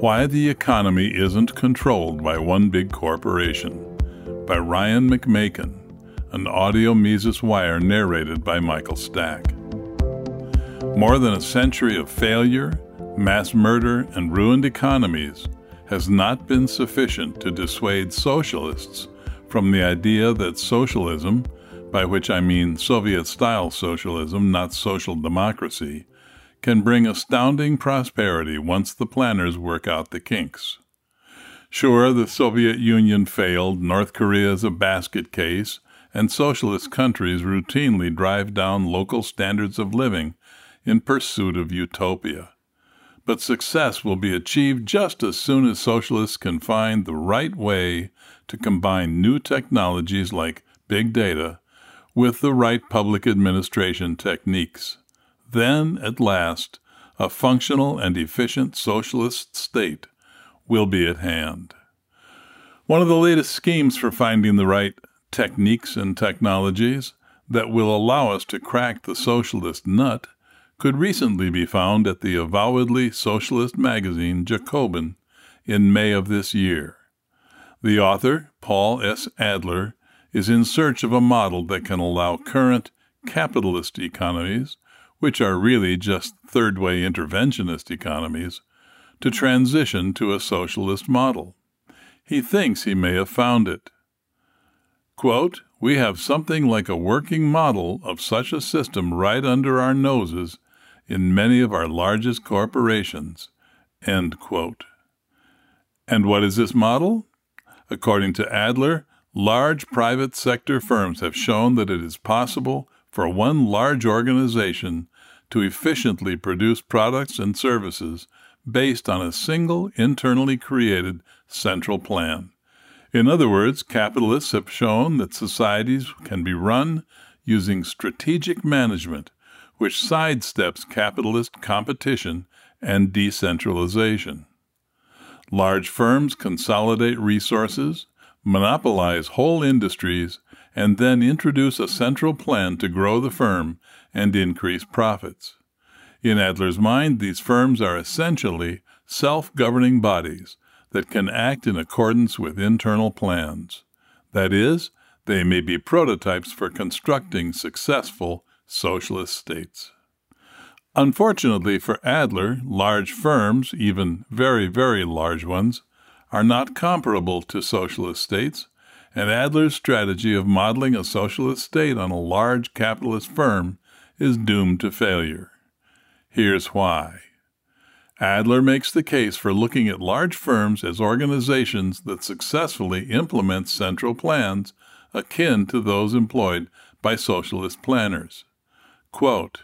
Why the Economy Isn't Controlled by One Big Corporation by Ryan McMaken, an audio Mises Wire narrated by Michael Stack. More than a century of failure, mass murder, and ruined economies has not been sufficient to dissuade socialists from the idea that socialism, by which I mean Soviet style socialism, not social democracy, can bring astounding prosperity once the planners work out the kinks. Sure, the Soviet Union failed, North Korea is a basket case, and socialist countries routinely drive down local standards of living in pursuit of utopia. But success will be achieved just as soon as socialists can find the right way to combine new technologies like big data with the right public administration techniques. Then, at last, a functional and efficient socialist state will be at hand. One of the latest schemes for finding the right techniques and technologies that will allow us to crack the socialist nut could recently be found at the avowedly socialist magazine Jacobin in May of this year. The author, Paul S. Adler, is in search of a model that can allow current capitalist economies which are really just third way interventionist economies, to transition to a socialist model. He thinks he may have found it. Quote, we have something like a working model of such a system right under our noses in many of our largest corporations. End quote. And what is this model? According to Adler, large private sector firms have shown that it is possible for one large organization to efficiently produce products and services based on a single internally created central plan. In other words, capitalists have shown that societies can be run using strategic management, which sidesteps capitalist competition and decentralization. Large firms consolidate resources, monopolize whole industries, and then introduce a central plan to grow the firm and increase profits. In Adler's mind, these firms are essentially self governing bodies that can act in accordance with internal plans. That is, they may be prototypes for constructing successful socialist states. Unfortunately for Adler, large firms, even very, very large ones, are not comparable to socialist states and Adler's strategy of modeling a socialist state on a large capitalist firm is doomed to failure. Here's why. Adler makes the case for looking at large firms as organizations that successfully implement central plans akin to those employed by socialist planners. Quote,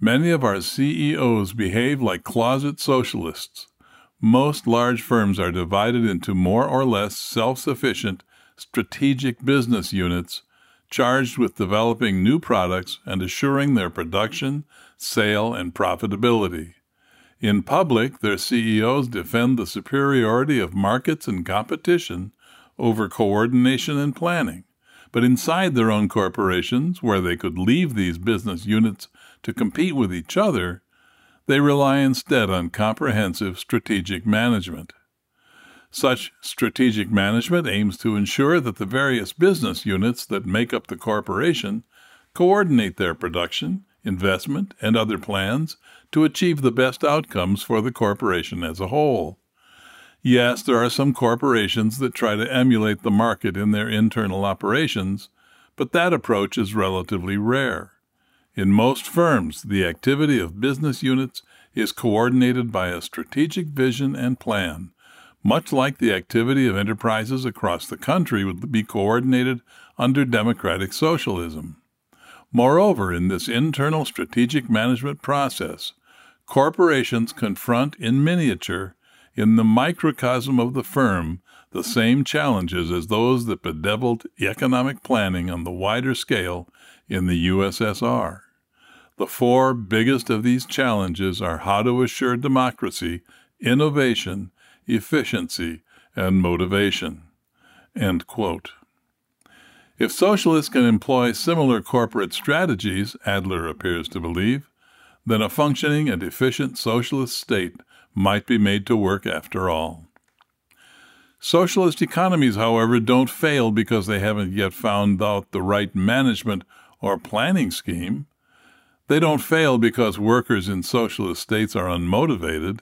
Many of our CEOs behave like closet socialists. Most large firms are divided into more or less self sufficient strategic business units charged with developing new products and assuring their production, sale, and profitability. In public, their CEOs defend the superiority of markets and competition over coordination and planning. But inside their own corporations, where they could leave these business units to compete with each other, they rely instead on comprehensive strategic management. Such strategic management aims to ensure that the various business units that make up the corporation coordinate their production, investment, and other plans to achieve the best outcomes for the corporation as a whole. Yes, there are some corporations that try to emulate the market in their internal operations, but that approach is relatively rare. In most firms, the activity of business units is coordinated by a strategic vision and plan much like the activity of enterprises across the country would be coordinated under democratic socialism. Moreover, in this internal strategic management process, corporations confront in miniature, in the microcosm of the firm, the same challenges as those that bedeviled economic planning on the wider scale in the USSR. The four biggest of these challenges are how to assure democracy, innovation, efficiency, and motivation. If socialists can employ similar corporate strategies, Adler appears to believe, then a functioning and efficient socialist state might be made to work after all. Socialist economies, however, don't fail because they haven't yet found out the right management or planning scheme. They don't fail because workers in socialist states are unmotivated.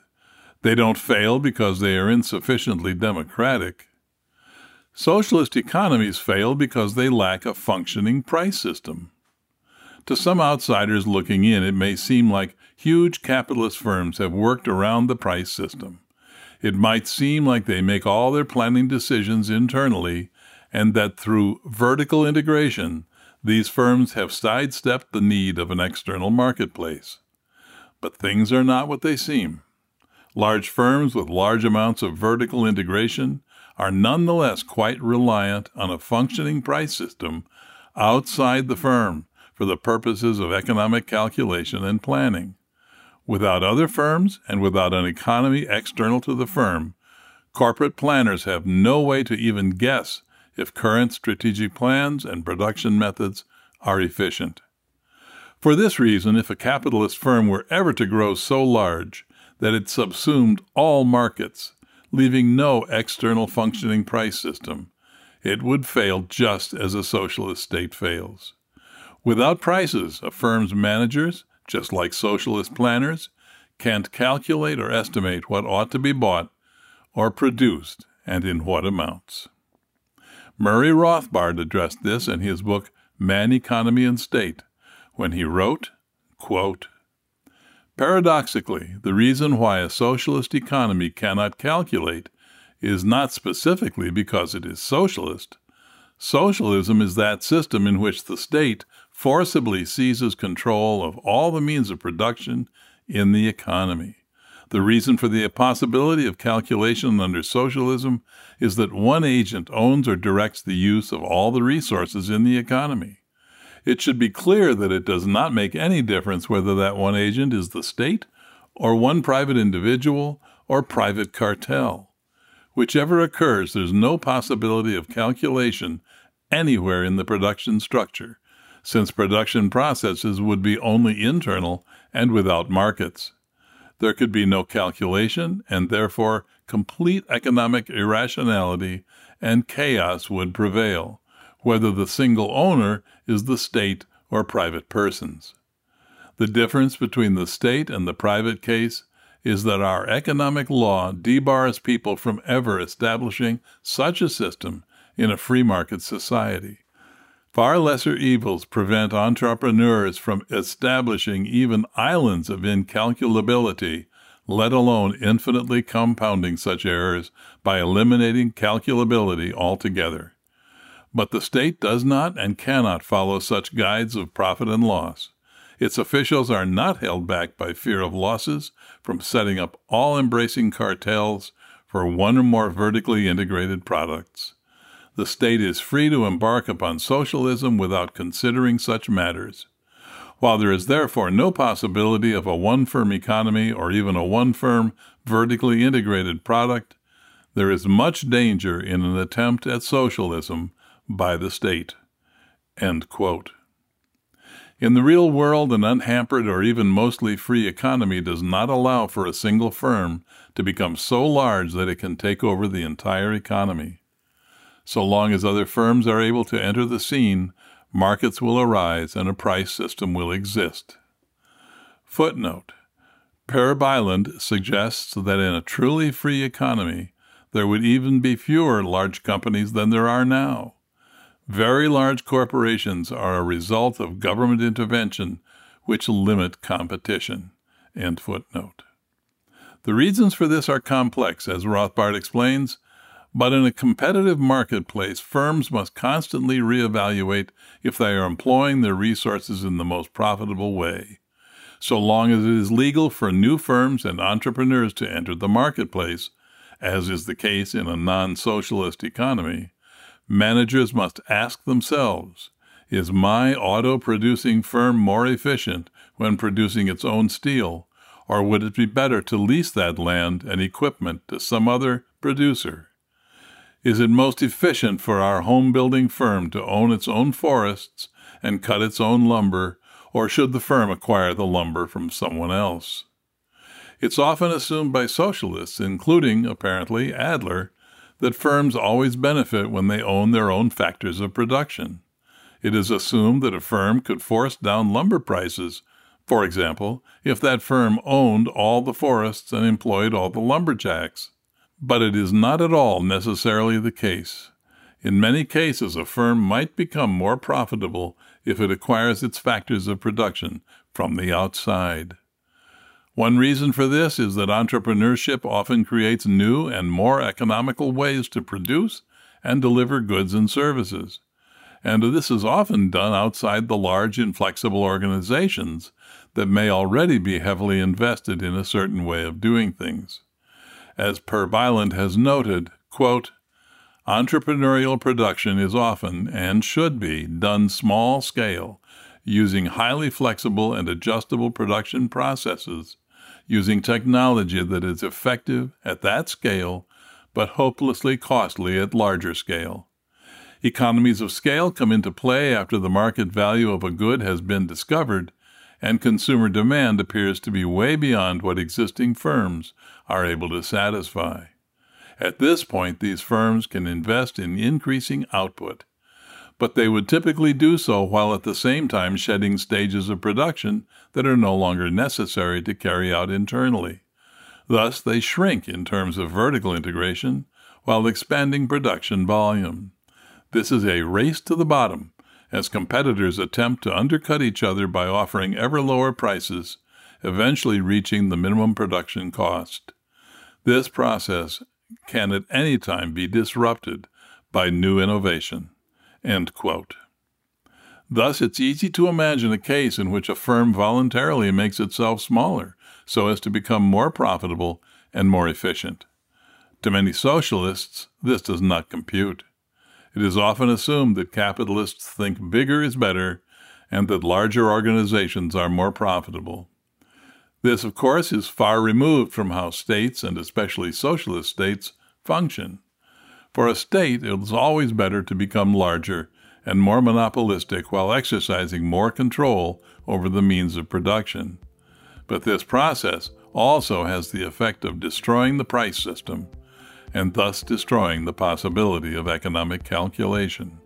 They don't fail because they are insufficiently democratic. Socialist economies fail because they lack a functioning price system. To some outsiders looking in, it may seem like huge capitalist firms have worked around the price system. It might seem like they make all their planning decisions internally, and that through vertical integration, these firms have sidestepped the need of an external marketplace. But things are not what they seem. Large firms with large amounts of vertical integration are nonetheless quite reliant on a functioning price system outside the firm for the purposes of economic calculation and planning. Without other firms and without an economy external to the firm, corporate planners have no way to even guess if current strategic plans and production methods are efficient. For this reason, if a capitalist firm were ever to grow so large that it subsumed all markets, leaving no external functioning price system, it would fail just as a socialist state fails. Without prices, a firm's managers just like socialist planners, can't calculate or estimate what ought to be bought or produced and in what amounts. Murray Rothbard addressed this in his book Man, Economy, and State when he wrote, quote, Paradoxically, the reason why a socialist economy cannot calculate is not specifically because it is socialist. Socialism is that system in which the state forcibly seizes control of all the means of production in the economy. The reason for the possibility of calculation under socialism is that one agent owns or directs the use of all the resources in the economy. It should be clear that it does not make any difference whether that one agent is the state or one private individual or private cartel. Whichever occurs, there's no possibility of calculation anywhere in the production structure since production processes would be only internal and without markets. There could be no calculation, and therefore complete economic irrationality and chaos would prevail, whether the single owner is the state or private persons. The difference between the state and the private case is that our economic law debars people from ever establishing such a system in a free market society. Far lesser evils prevent entrepreneurs from establishing even islands of incalculability, let alone infinitely compounding such errors by eliminating calculability altogether. But the state does not and cannot follow such guides of profit and loss. Its officials are not held back by fear of losses from setting up all embracing cartels for one or more vertically integrated products the state is free to embark upon socialism without considering such matters. While there is therefore no possibility of a one firm economy or even a one firm vertically integrated product, there is much danger in an attempt at socialism by the state. In the real world, an unhampered or even mostly free economy does not allow for a single firm to become so large that it can take over the entire economy. So long as other firms are able to enter the scene, markets will arise and a price system will exist. Footnote Per Bylund suggests that in a truly free economy, there would even be fewer large companies than there are now. Very large corporations are a result of government intervention which limit competition. End footnote. The reasons for this are complex, as Rothbard explains, but in a competitive marketplace, firms must constantly reevaluate if they are employing their resources in the most profitable way. So long as it is legal for new firms and entrepreneurs to enter the marketplace, as is the case in a non socialist economy, managers must ask themselves Is my auto producing firm more efficient when producing its own steel, or would it be better to lease that land and equipment to some other producer? Is it most efficient for our home building firm to own its own forests and cut its own lumber, or should the firm acquire the lumber from someone else? It's often assumed by socialists, including, apparently, Adler, that firms always benefit when they own their own factors of production. It is assumed that a firm could force down lumber prices, for example, if that firm owned all the forests and employed all the lumberjacks. But it is not at all necessarily the case. In many cases, a firm might become more profitable if it acquires its factors of production from the outside. One reason for this is that entrepreneurship often creates new and more economical ways to produce and deliver goods and services. And this is often done outside the large, inflexible organizations that may already be heavily invested in a certain way of doing things. As Per Bylund has noted, quote, Entrepreneurial production is often, and should be, done small scale, using highly flexible and adjustable production processes, using technology that is effective at that scale, but hopelessly costly at larger scale. Economies of scale come into play after the market value of a good has been discovered, and consumer demand appears to be way beyond what existing firms are able to satisfy. At this point, these firms can invest in increasing output, but they would typically do so while at the same time shedding stages of production that are no longer necessary to carry out internally. Thus, they shrink in terms of vertical integration while expanding production volume. This is a race to the bottom as competitors attempt to undercut each other by offering ever lower prices, eventually reaching the minimum production cost. This process can at any time be disrupted by new innovation. Thus, it's easy to imagine a case in which a firm voluntarily makes itself smaller so as to become more profitable and more efficient. To many socialists, this does not compute. It is often assumed that capitalists think bigger is better and that larger organizations are more profitable. This, of course, is far removed from how states, and especially socialist states, function. For a state, it is always better to become larger and more monopolistic while exercising more control over the means of production. But this process also has the effect of destroying the price system and thus destroying the possibility of economic calculation.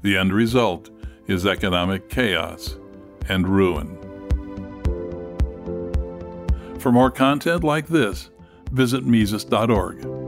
The end result is economic chaos and ruin. For more content like this, visit Mises.org.